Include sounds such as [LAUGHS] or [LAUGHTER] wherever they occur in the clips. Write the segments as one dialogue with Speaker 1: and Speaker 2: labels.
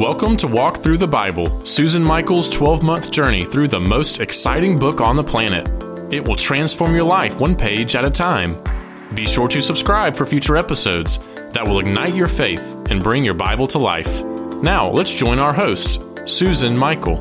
Speaker 1: Welcome to Walk Thru the Bible, Susan Michael's 12 month journey through the most exciting book on the planet. It will transform your life one page at a time. Be sure to subscribe for future episodes that will ignite your faith and bring your Bible to life. Now, let's join our host, Susan Michael.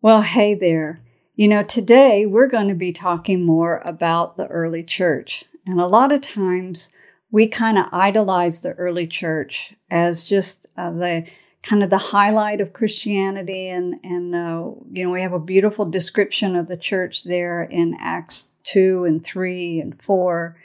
Speaker 2: Well, hey there. You know, today we're going to be talking more about the early church. And a lot of times, we kind of idolize the early church as just uh, the kind of the highlight of Christianity, and and uh, you know we have a beautiful description of the church there in Acts two and three and four.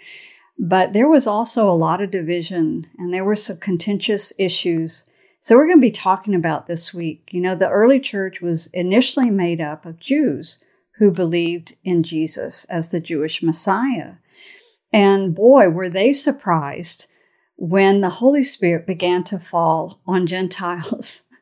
Speaker 2: But there was also a lot of division, and there were some contentious issues. So we're going to be talking about this week. You know, the early church was initially made up of Jews who believed in Jesus as the Jewish Messiah. And boy, were they surprised when the Holy Spirit began to fall on Gentiles. [LAUGHS]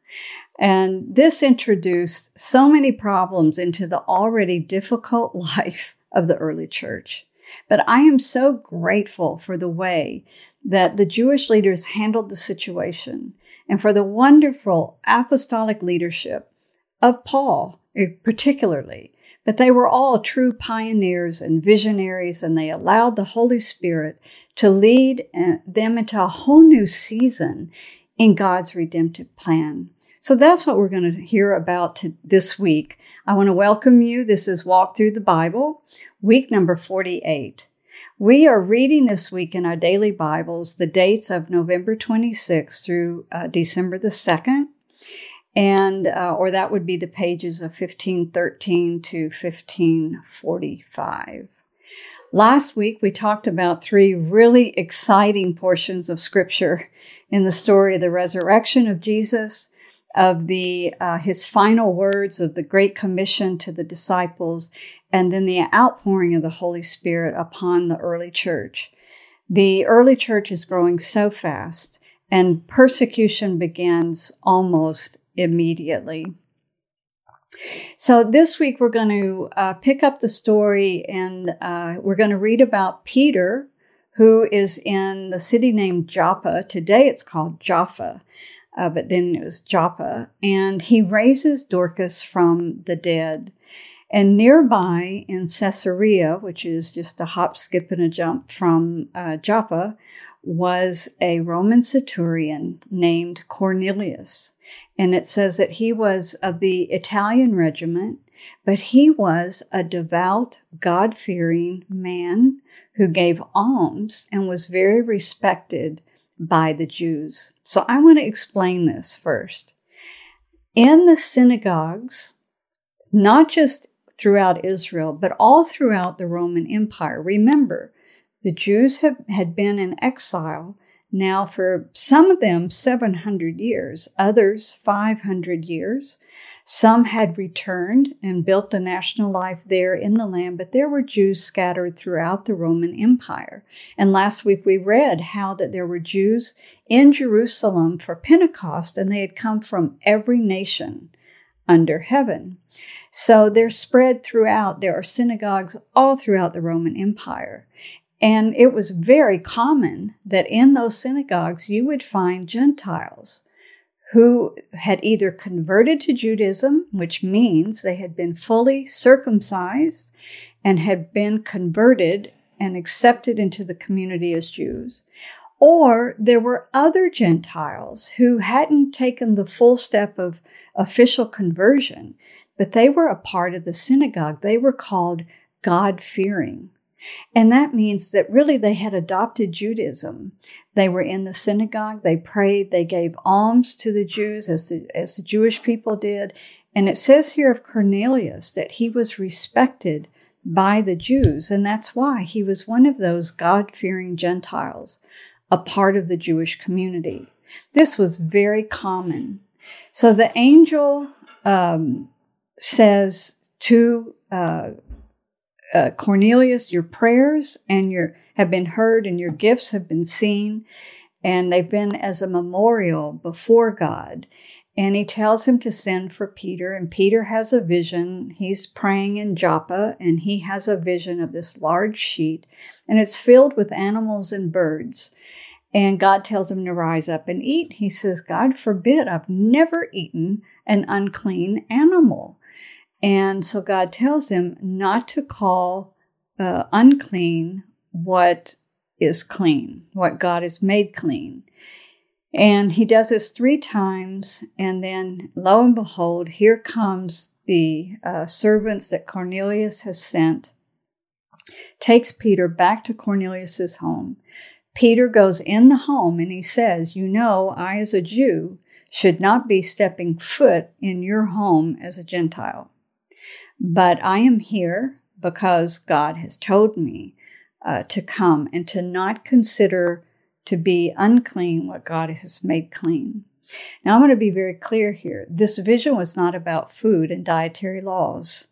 Speaker 2: And this introduced so many problems into the already difficult [LAUGHS] life of the early church. But I am so grateful for the way that the Jewish leaders handled the situation and for the wonderful apostolic leadership of Paul, eh, particularly, but they were all true pioneers and visionaries, and they allowed the Holy Spirit to lead uh, them into a whole new season in God's redemptive plan. So that's what we're going to hear about this week. I want to welcome you. This is Walk Thru the Bible, week number 48. We are reading this week in our daily Bibles the dates of November 26th through uh, December the 2nd and uh, or that would be the pages of 1513 to 1545. Last week we talked about three really exciting portions of scripture in the story of the resurrection of Jesus, of the uh, his final words of the great commission to the disciples, and then the outpouring of the Holy Spirit upon the early church. The early church is growing so fast and persecution begins almost immediately. So this week we're going to uh, pick up the story and uh, we're going to read about Peter, who is in the city named Joppa. Today it's called Jaffa, uh, but then it was Joppa. And he raises Dorcas from the dead. And nearby in Caesarea, which is just a hop, skip, and a jump from uh, Joppa, was a Roman centurion named Cornelius. And it says that he was of the Italian regiment, but he was a devout, God fearing man who gave alms and was very respected by the Jews. So I want to explain this first. In the synagogues, not just throughout Israel, but all throughout the Roman Empire, remember, the Jews have, had been in exile now for some of them 700 years, others 500 years. Some had returned and built the national life there in the land, but there were Jews scattered throughout the Roman Empire. And last week we read how that there were Jews in Jerusalem for Pentecost and they had come from every nation under heaven. So they're spread throughout. There are synagogues all throughout the Roman Empire. And it was very common that in those synagogues you would find Gentiles who had either converted to Judaism, which means they had been fully circumcised and had been converted and accepted into the community as Jews, or there were other Gentiles who hadn't taken the full step of official conversion, but they were a part of the synagogue. They were called God fearing. And that means that really they had adopted Judaism. They were in the synagogue, they prayed, they gave alms to the Jews as the, as the Jewish people did. And it says here of Cornelius that he was respected by the Jews. And that's why he was one of those God fearing Gentiles, a part of the Jewish community. This was very common. So the angel um, says to uh, uh, Cornelius, your prayers and your have been heard, and your gifts have been seen, and they've been as a memorial before God. And he tells him to send for Peter, and Peter has a vision. He's praying in Joppa, and he has a vision of this large sheet, and it's filled with animals and birds. And God tells him to rise up and eat. He says, God forbid, I've never eaten an unclean animal. And so God tells him not to call uh, unclean what is clean, what God has made clean. And he does this three times, and then lo and behold, here comes the uh, servants that Cornelius has sent, takes Peter back to Cornelius's home. Peter goes in the home and he says, You know, I as a Jew should not be stepping foot in your home as a Gentile. But I am here because God has told me uh, to come and to not consider to be unclean what God has made clean. Now, I'm going to be very clear here. This vision was not about food and dietary laws.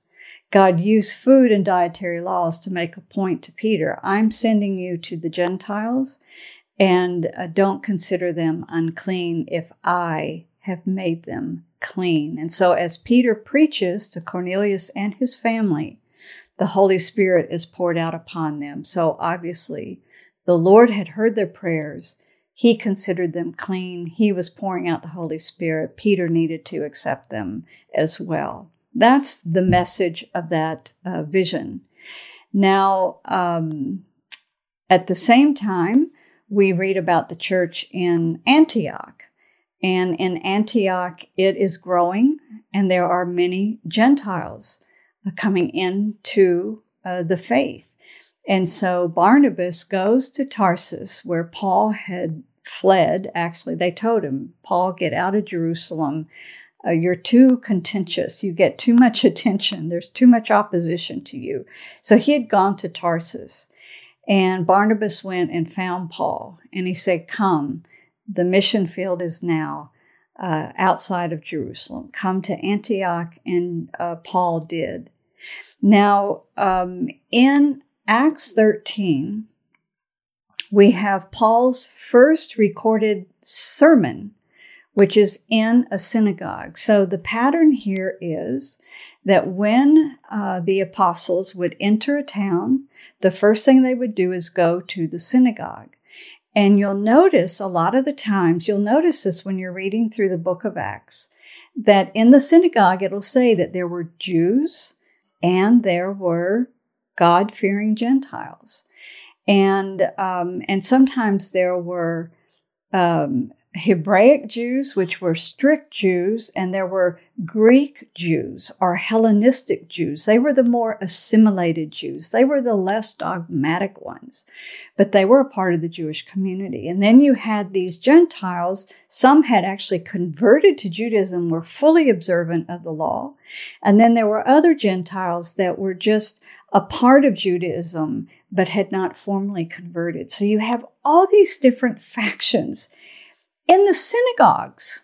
Speaker 2: God used food and dietary laws to make a point to Peter I'm sending you to the Gentiles, and uh, don't consider them unclean if I have made them clean. And so, as Peter preaches to Cornelius and his family, the Holy Spirit is poured out upon them. So, obviously, the Lord had heard their prayers. He considered them clean. He was pouring out the Holy Spirit. Peter needed to accept them as well. That's the message of that uh, vision. Now, um, at the same time, we read about the church in Antioch. And in Antioch, it is growing, and there are many Gentiles coming into uh, the faith. And so Barnabas goes to Tarsus, where Paul had fled. Actually, they told him, Paul, get out of Jerusalem. Uh, you're too contentious. You get too much [LAUGHS] attention. There's too much opposition to you. So he had gone to Tarsus. And Barnabas went and found Paul. And he said, Come, the mission field is now uh, outside of Jerusalem. Come to Antioch. And uh, Paul did. Now, um, in Acts 13, we have Paul's first recorded sermon, which is in a synagogue. So the pattern here is that when uh, the apostles would enter a town, the first thing they would do is go to the synagogue. And you'll notice a lot of the times, you'll notice this when you're reading through the book of Acts, that in the synagogue it'll say that there were Jews and there were God fearing Gentiles. And, um, and sometimes there were um, Hebraic Jews, which were strict Jews, and there were Greek Jews or Hellenistic Jews. They were the more assimilated Jews. They were the less dogmatic ones, but they were a part of the Jewish community. And then you had these Gentiles. Some had actually converted to Judaism, were fully observant of the law. And then there were other Gentiles that were just a part of Judaism, but had not formally converted. So you have all these different [LAUGHS] factions in the synagogues.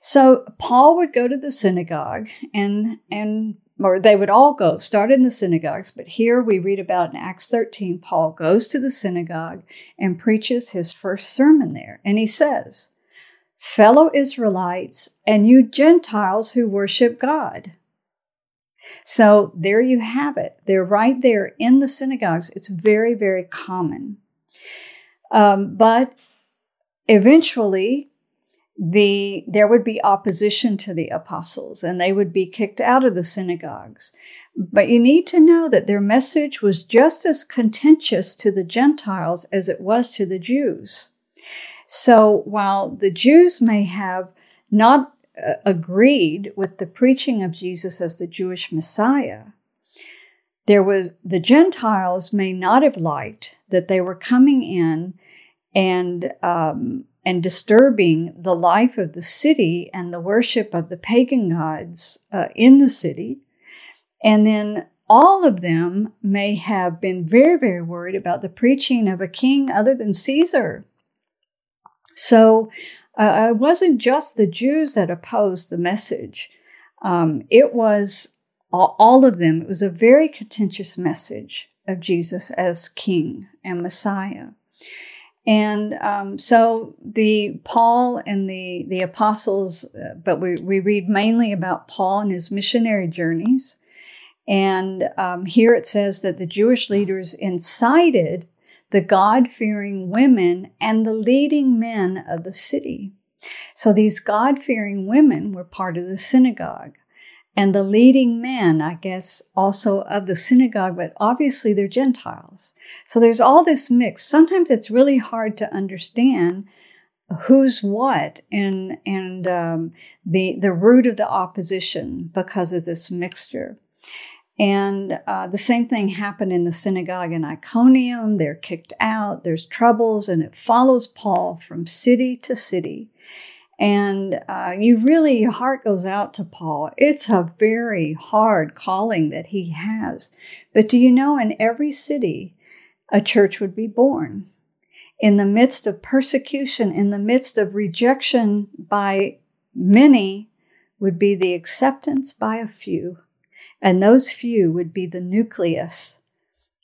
Speaker 2: So Paul would go to the synagogue and, and, or they would all go, start in the synagogues, but here we read about in Acts 13, Paul goes to the synagogue and preaches his first sermon there. And he says, Fellow Israelites and you Gentiles who worship God. So there you have it. They're right there in the synagogues. It's very, very common. Um, but eventually the there would be opposition to the apostles and they would be kicked out of the synagogues. But you need to know that their message was just as contentious to the gentiles as it was to the jews. So while the jews may have not uh, agreed with the preaching of jesus as the jewish messiah there was the gentiles may not have liked that they were coming in and um, and disturbing the life of the city and the worship of the pagan gods uh, in the city. And then all of them may have been very, very worried about the preaching of a king other than Caesar. So uh, it wasn't just the Jews that opposed the message, um, it was all of them. It was a very contentious message of Jesus as king and Messiah. And um, so the Paul and the the apostles, uh, but we, we read mainly about Paul and his missionary journeys. And um, here it says that the Jewish leaders incited the God fearing women, and the leading men of the city. So these God fearing women were part of the synagogue. And the leading men, I guess, also of the synagogue, but obviously they're Gentiles. So there's all this mix. Sometimes it's really hard to understand who's what and and um, the the root of the opposition because of this mixture. And uh, the same thing happened in the synagogue in Iconium. They're kicked out. There's troubles, and it follows Paul from city to city. And uh, you really, your heart goes out to Paul. It's a very hard calling that he has. But do you know, in every city, a church would be born in the midst of persecution, in the midst of rejection by many, would be the acceptance by a few. And those few would be the nucleus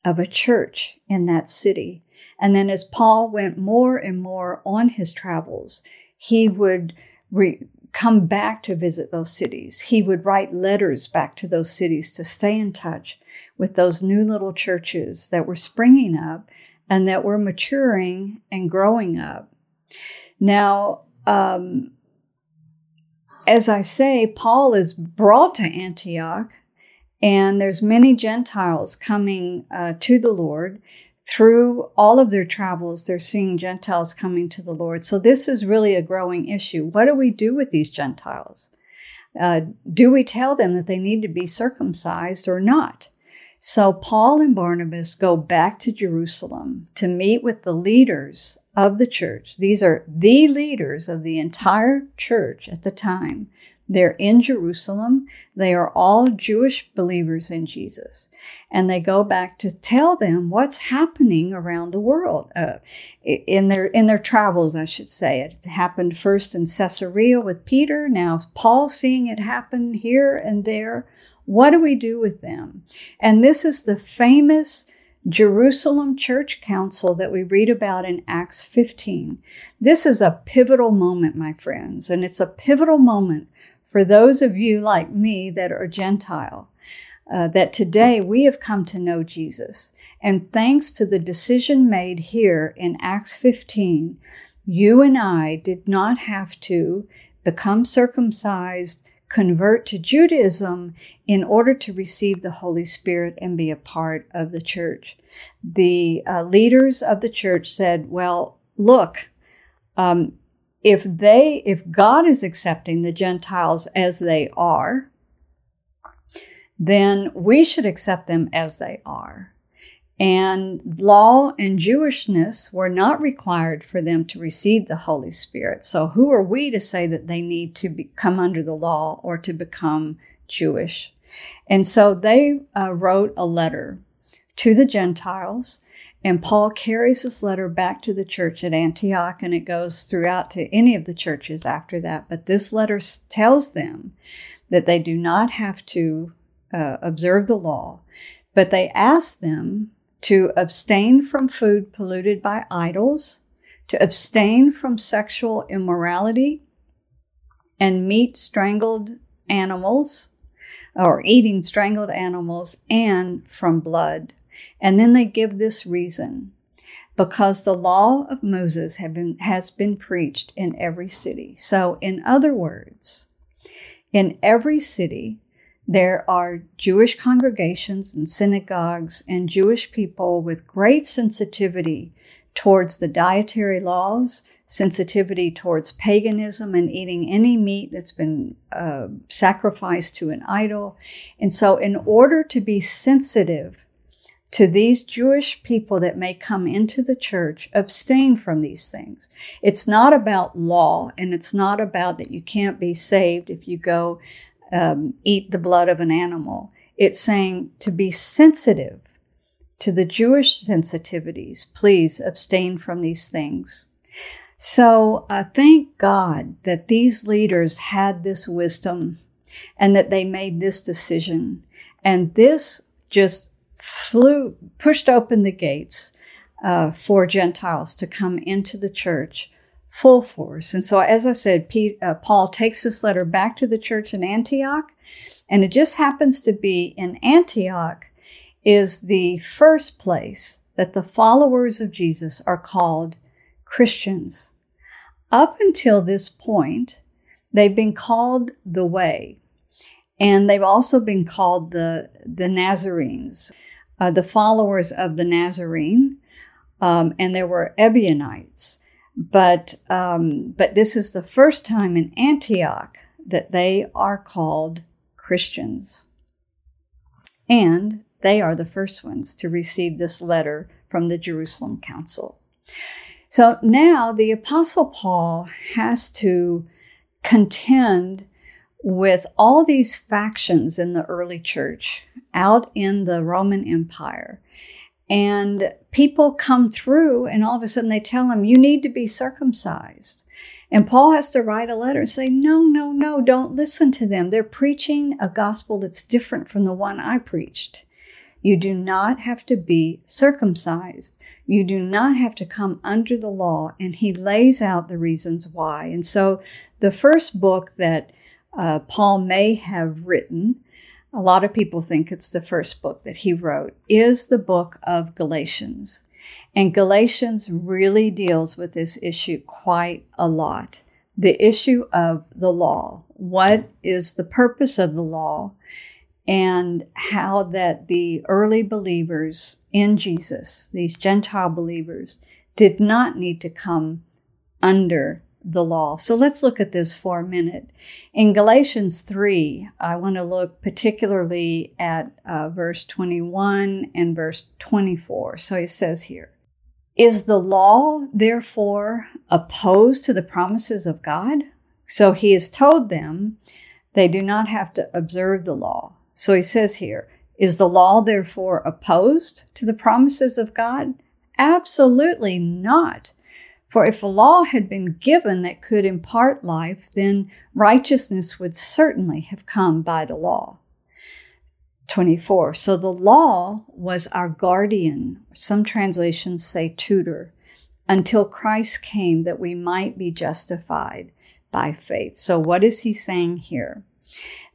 Speaker 2: of a church in that city. And then as Paul went more and more on his travels, he would re- come back to visit those cities. He would write letters back to those cities to stay in touch with those new little churches that were springing up and that we're maturing and growing up. Now, um, as I say, Paul is brought to Antioch, and there's many Gentiles coming uh, to the Lord. Through all of their travels, they're seeing Gentiles coming to the Lord. So this is really a growing issue. What do we do with these Gentiles? Uh, do we tell them that they need to be circumcised or not? So Paul and Barnabas go back to Jerusalem to meet with the leaders of the church. These are the leaders of the entire church at the time. They're in Jerusalem. They are all Jewish believers in Jesus. And they go back to tell them what's happening around the world uh, in their in their travels, I should say. It happened first in Caesarea with Peter. Now Paul seeing it happen here and there what do we do with them? And this is the famous Jerusalem Church Council that we read about in Acts 15. This is a pivotal moment, my friends, and it's a pivotal moment for those of you like me that are Gentile. Uh, that today we have come to know Jesus. And thanks to the decision made here in Acts 15, you and I did not have to become circumcised convert to Judaism in order to receive the Holy Spirit and be a part of the church. The uh, leaders of the church said, well, look, um, if they, if God is accepting the Gentiles as they are, then we should accept them as they are. And law and Jewishness were not required for them to receive the Holy Spirit. So who are we to say that they need to come under the law or to become Jewish? And so they uh, wrote a letter to the Gentiles, and Paul carries this letter back to the church at Antioch, and it goes throughout to any of the churches after that. But this letter tells them that they do not have to uh, observe the law, but they ask them to abstain from food polluted by idols, to abstain from sexual immorality, and meat strangled animals, or eating strangled animals, and from blood. And then they give this reason because the law of Moses been, has been preached in every city. So, in other words, in every city, there are Jewish congregations and synagogues and Jewish people with great sensitivity towards the dietary laws, sensitivity towards paganism and eating any meat that's been uh, sacrificed to an idol. And so, in order to be sensitive to these Jewish people that may come into the church, abstain from these things. It's not about law and it's not about that you can't be saved if you go um, eat the blood of an animal. It's saying to be sensitive to the Jewish sensitivities. Please abstain from these things. So uh, thank God that these leaders had this wisdom and that they made this decision. And this just flew, pushed open the gates uh, for Gentiles to come into the church full force. And so, as I said, Pete, uh, Paul takes this letter back to the church in Antioch, and it just happens to be in Antioch is the first place that the followers of Jesus are called Christians. Up until this point, they've been called the Way, and they've also been called the, the Nazarenes, uh, the followers of the Nazarene, um, and there were Ebionites. But, um, but this is the first time in Antioch that they are called Christians. And they are the first ones to receive this letter from the Jerusalem Council. So now the Apostle Paul has to contend with all these factions in the early church out in the Roman Empire. And people come through, and all of a sudden they tell him, You need to be circumcised. And Paul has to write a letter and say, No, no, no, don't listen to them. They're preaching a gospel that's different from the one I preached. You do not have to be circumcised. You do not have to come under the law. And he lays out the reasons why. And so the first book that uh, Paul may have written, a lot of people think it's the first book that he wrote, is the book of Galatians. And Galatians really deals with this issue quite a lot. The issue of the law. What is the purpose of the law? And how that the early believers in Jesus, these Gentile believers, did not need to come under the law. So let's look at this for a minute. In Galatians 3, I want to look particularly at uh, verse 21 and verse 24. So he says here, is the law therefore opposed to the promises of God? So he has told them they do not have to observe the law. So he says here, is the law therefore opposed to the promises of God? Absolutely not. For if a law had been given that could impart life, then righteousness would certainly have come by the law. 24. So the law was our guardian. Some translations say tutor until Christ came that we might be justified by faith. So what is he saying here?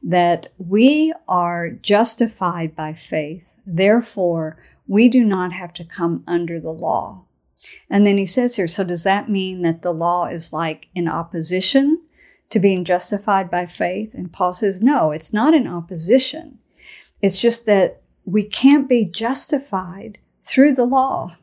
Speaker 2: That we are justified by faith. Therefore, we do not have to come under the law. And then he says here, so does that mean that the law is like in opposition to being justified by faith? And Paul says, no, it's not in opposition. It's just that we can't be justified through the law.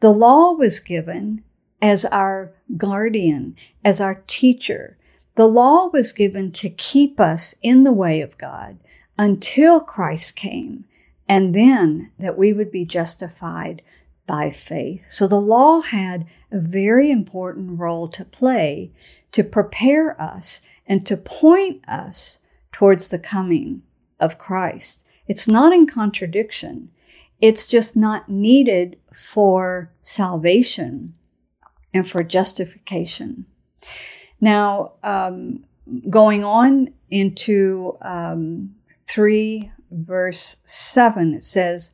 Speaker 2: The law was given as our guardian, as our teacher. The law was given to keep us in the way of God until Christ came, and then that we would be justified by faith. So the law had a very important role to play to prepare us and to point us towards the coming of Christ. It's not in contradiction. It's just not needed for salvation and for justification. Now, um, going on into um, 3 verse 7, it says,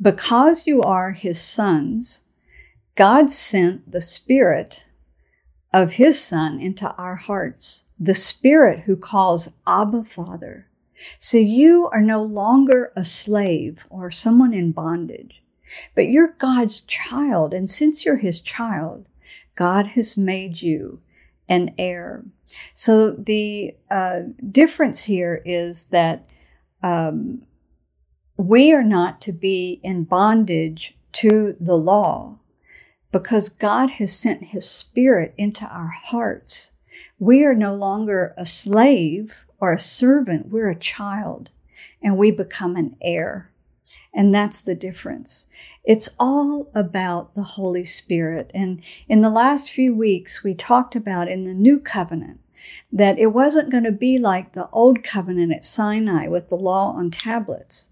Speaker 2: Because you are his sons, God sent the Spirit of his Son into our hearts, the Spirit who calls Abba Father. So you are no longer a slave or someone in bondage, but you're God's child. And since you're his child, God has made you an heir. So the uh, difference here is that um, we are not to be in bondage to the law because God has sent his spirit into our hearts. We are no longer a slave or a servant, we're a child and we become an heir. And that's the difference. It's all about the Holy Spirit. And in the last few weeks, we talked about in the new covenant that it wasn't going to be like the old covenant at Sinai with the law on tablets.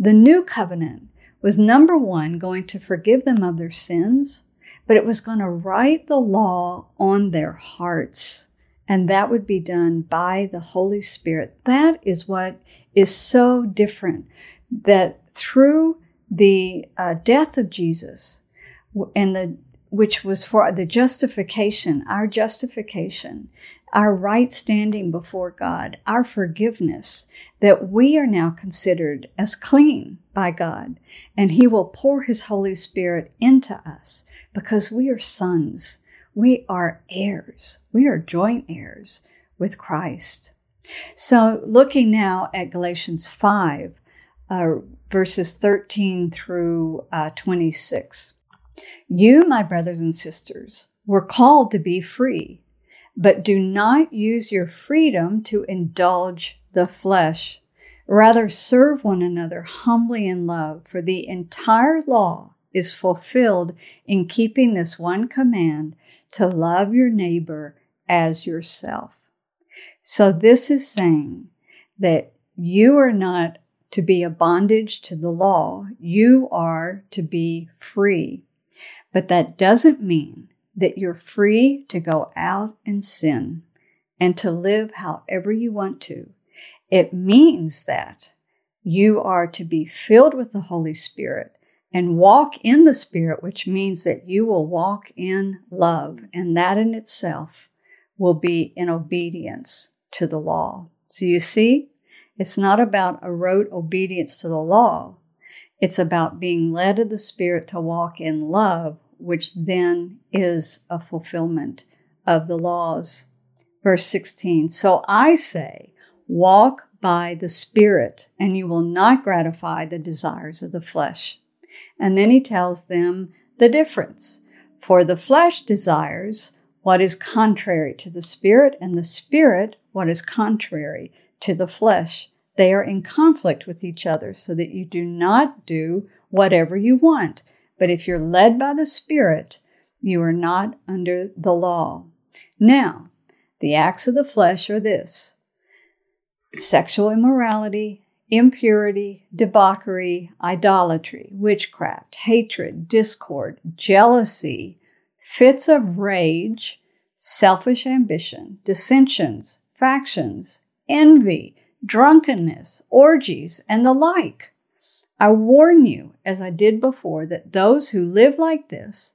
Speaker 2: The new covenant was number one, going to forgive them of their sins, but it was going to write the law on their hearts and that would be done by the Holy Spirit. That is what is so different that through the uh, death of Jesus and the which was for the justification, our justification, our right standing before God, our forgiveness, that we are now considered as clean. by God, and He will pour His Holy Spirit into us because we are sons. We are heirs. We are joint heirs with Christ. So, looking now at Galatians 5, uh, verses 13 through uh, 26. You, my brothers and sisters, were called to be free, but do not use your freedom to indulge the flesh. Rather, serve one another humbly in love, for the entire law is fulfilled in keeping this one command to love your neighbor as yourself. So, this is saying that you are not to be a bondage to the law, you are to be free. But that doesn't mean that you're free to go out and sin and to live however you want to. It means that you are to be filled with the Holy Spirit and walk in the Spirit, which means that you will walk in love, and that in itself will be in obedience to the law. So you see, it's not about a rote obedience to the law. It's about being led of the Spirit to walk in love, which then is a fulfillment of the laws. Verse 16 So I say, walk by the Spirit, and you will not gratify the desires of the flesh. And then he tells them the difference. For the flesh desires what is contrary to the Spirit, and the Spirit what is contrary to the flesh. They are in conflict with each other so that you do not do whatever you want. But if you're led by the Spirit, you are not under the law. Now, the acts of the flesh are this sexual immorality, impurity, debauchery, idolatry, witchcraft, hatred, discord, jealousy, fits of rage, selfish ambition, dissensions, factions, envy, drunkenness, orgies, and the like. I warn you, as I did before, that those who live like this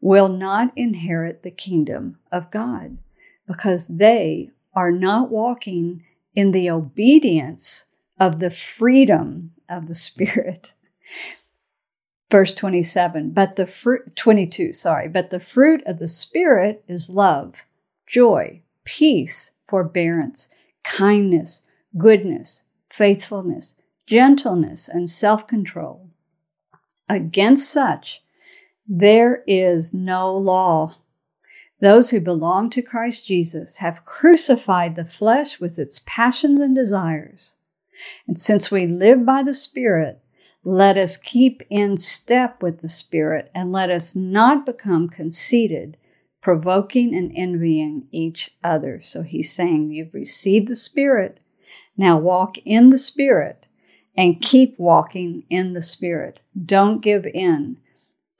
Speaker 2: will not inherit the kingdom of God because they are not walking in the obedience of the freedom of the Spirit. [LAUGHS] Verse 27, but the fruit, 22, sorry, but the fruit of the Spirit is love, joy, peace, forbearance, kindness, goodness, faithfulness, gentleness, and self control. Against such, there is no law. Those who belong to Christ Jesus have crucified the flesh with its passions and desires. And since we live by the Spirit, let us keep in step with the Spirit and let us not become conceited, provoking and envying each other. So he's saying, You've received the Spirit. Now walk in the Spirit and keep walking in the Spirit. Don't give in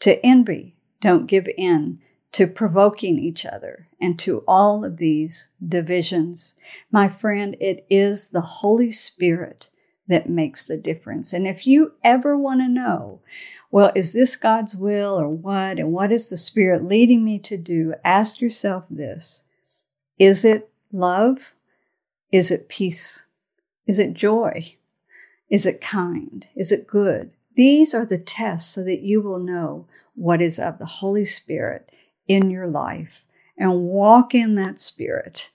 Speaker 2: to envy. Don't give in to provoking each other and to all of these divisions. My friend, it is the Holy Spirit that makes the difference. And if you ever want to know, well, is this God's will or what? And what is the Spirit leading me to do? Ask yourself this Is it love? Is it peace? Is it joy? Is it kind? Is it good? These are the tests so that you will know what is of the Holy Spirit in your life and walk in that Spirit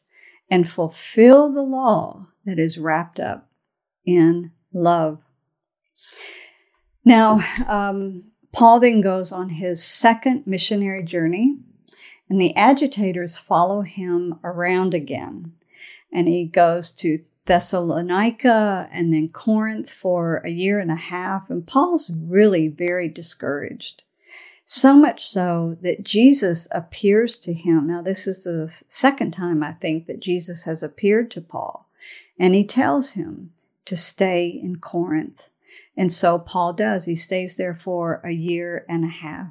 Speaker 2: and fulfill the law that is wrapped up in love. Now, um, Paul then goes on his second missionary journey, and the agitators follow him around again. And he goes to Thessalonica and then Corinth for a year and a half. And Paul's really very discouraged. So much so that Jesus appears to him. Now, this is the second time I think that Jesus has appeared to Paul. And he tells him to stay in Corinth. And so Paul does. He stays there for a year and a half.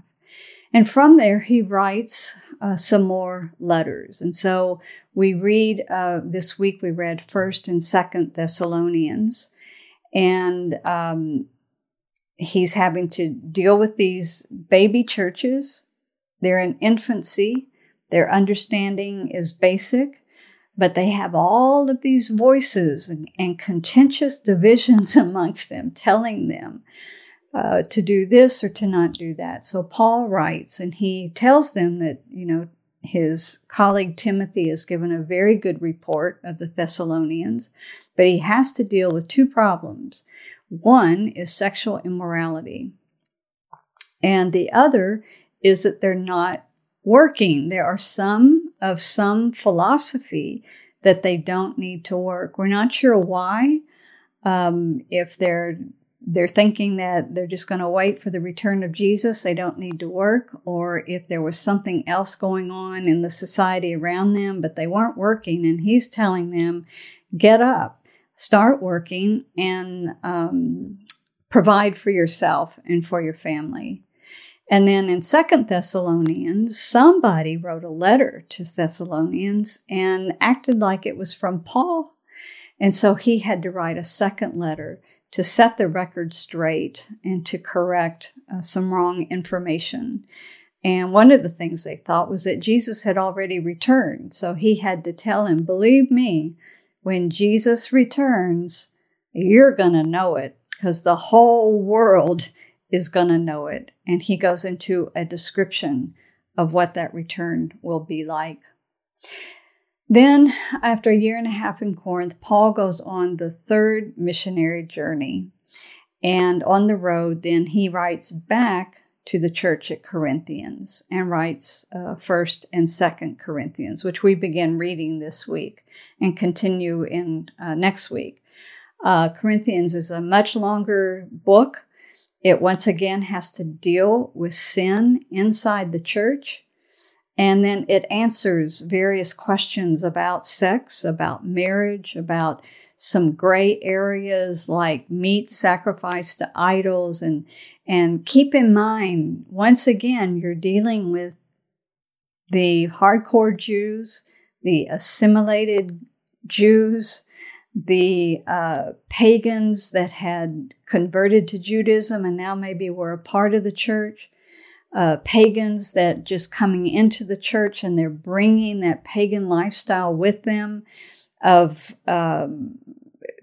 Speaker 2: And from there, he writes uh, some more letters. And so we read uh, this week, we read 1st and 2nd Thessalonians. And um, he's having to deal with these baby churches. They're in infancy, their understanding is basic. but they have all of these voices and, and contentious divisions [LAUGHS] amongst them telling them uh, to do this or to not do that. So Paul writes and he tells them that, you know, his colleague Timothy has given a very good report of the Thessalonians, but he has to deal with two problems. One is sexual immorality, and the other is that they're not working. There are some of some philosophy that they don't need to work. We're not sure why. Um, if they're they're thinking that they're just going to wait for the return of Jesus, they don't need to work, or if there was something else going on in the society around them, but they weren't working, and he's telling them, get up, start working, and um, provide for yourself and for your family. And then in Second Thessalonians, somebody wrote a letter to Thessalonians and acted like it was from Paul. And so he had to write a second letter to set the record straight and to correct uh, some wrong information. And one of the things they thought was that Jesus had already returned. So he had to tell him, believe me, when Jesus returns, you're going to know it because the whole world is going to know it. And he goes into a description of what that return will be like. Then, after a year and a half in Corinth, Paul goes on the third missionary journey. And on the road, then he writes back to the church at Corinthians and writes uh, First and Second Corinthians, which we begin reading this week and continue in uh, next week. Uh, Corinthians is a much longer book. It once again has to deal with sin inside the church and then it answers various questions about sex, about marriage, about some gray areas like meat sacrificed to idols. And, and keep in mind, once again, you're dealing with the hardcore Jews, the assimilated Jews, the uh, pagans that had converted to Judaism and now maybe were a part of the church uh, pagans that just coming into the church and they're bringing that pagan lifestyle with them of um,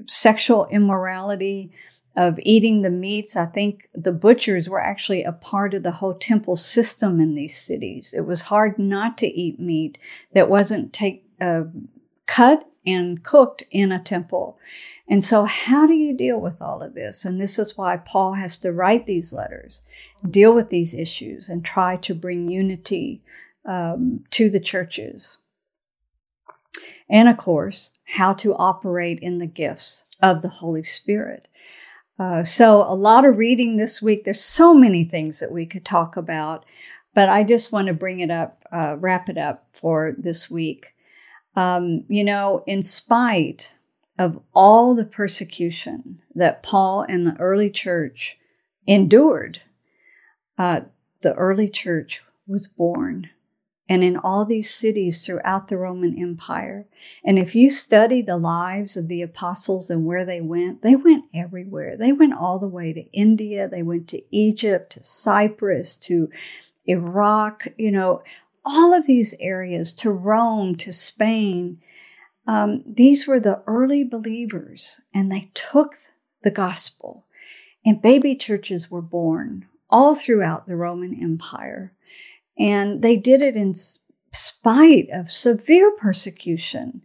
Speaker 2: sexual immorality, of eating the meats. I think the butchers were actually a part of the whole temple system in these cities. It was hard not to eat meat that wasn't take, uh, cut and cooked in a temple. And so, how do you deal with all of this? And this is why Paul has to write these letters, deal with these issues, and try to bring unity um, to the churches. And of course, how to operate in the gifts of the Holy Spirit. Uh, so, a lot of reading this week. There's so many things that we could talk about, but I just want to bring it up, uh, wrap it up for this week. Um, you know, in spite of all the persecution that Paul and the early church endured, uh, the early church was born. And in all these cities throughout the Roman Empire. And if you study the lives of the apostles and where they went, they went everywhere. They went all the way to India, they went to Egypt, to Cyprus, to Iraq, you know, all of these areas to Rome, to Spain. Um, these were the early believers, and they took the gospel. And baby churches were born all throughout the Roman Empire. And they did it in spite of severe persecution.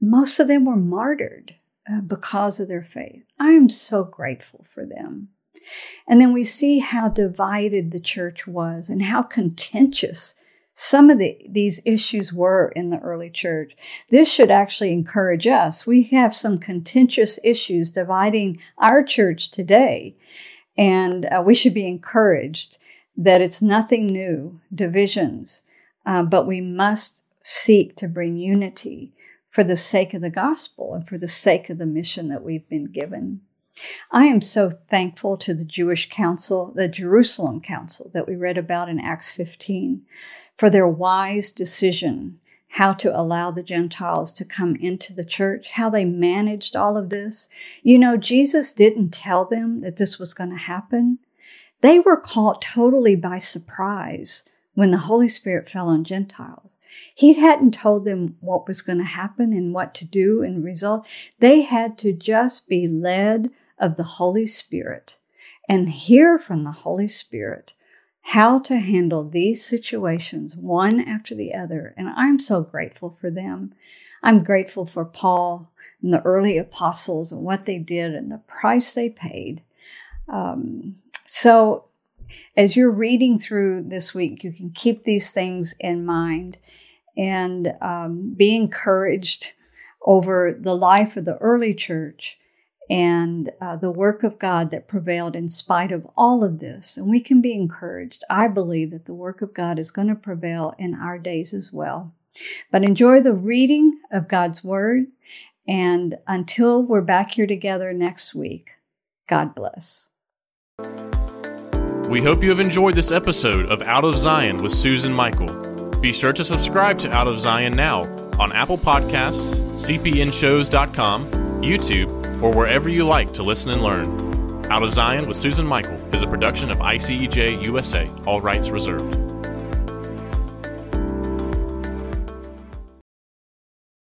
Speaker 2: Most of them were martyred uh, because of their faith. I am so grateful for them. And then we see how divided the church was and how contentious some of the, these issues were in the early church. This should actually encourage us. We have some contentious issues dividing our church today, and uh, we should be encouraged that it's nothing new, divisions, uh, but we must seek to bring unity for the sake of the gospel and for the sake of the mission that we've been given. I am so thankful to the Jewish Council, the Jerusalem Council that we read about in Acts 15, for their wise decision how to allow the Gentiles to come into the church, how they managed all of this. You know, Jesus didn't tell them that this was going to happen. They were caught totally by surprise when the Holy Spirit fell on Gentiles. He hadn't told them what was going to happen and what to do and result. They had to just be led of the Holy Spirit and hear from the Holy Spirit how to handle these situations one after the other. And I'm so grateful for them. I'm grateful for Paul and the early apostles and what they did and the price they paid. Um, so, as you're reading through this week, you can keep these things in mind and um, be encouraged over the life of the early church and uh, the work of God that prevailed in spite of all of this. And we can be encouraged. I believe that the work of God is going to prevail in our days as well. But enjoy the reading of God's Word. And until we're back here together next week, God bless.
Speaker 1: We hope you have enjoyed this episode of Out of Zion with Susan Michael. Be sure to subscribe to Out of Zion now on Apple Podcasts, cpnshows.com, YouTube, or wherever you like to listen and learn. Out of Zion with Susan Michael is a production of ICEJ USA, all rights reserved.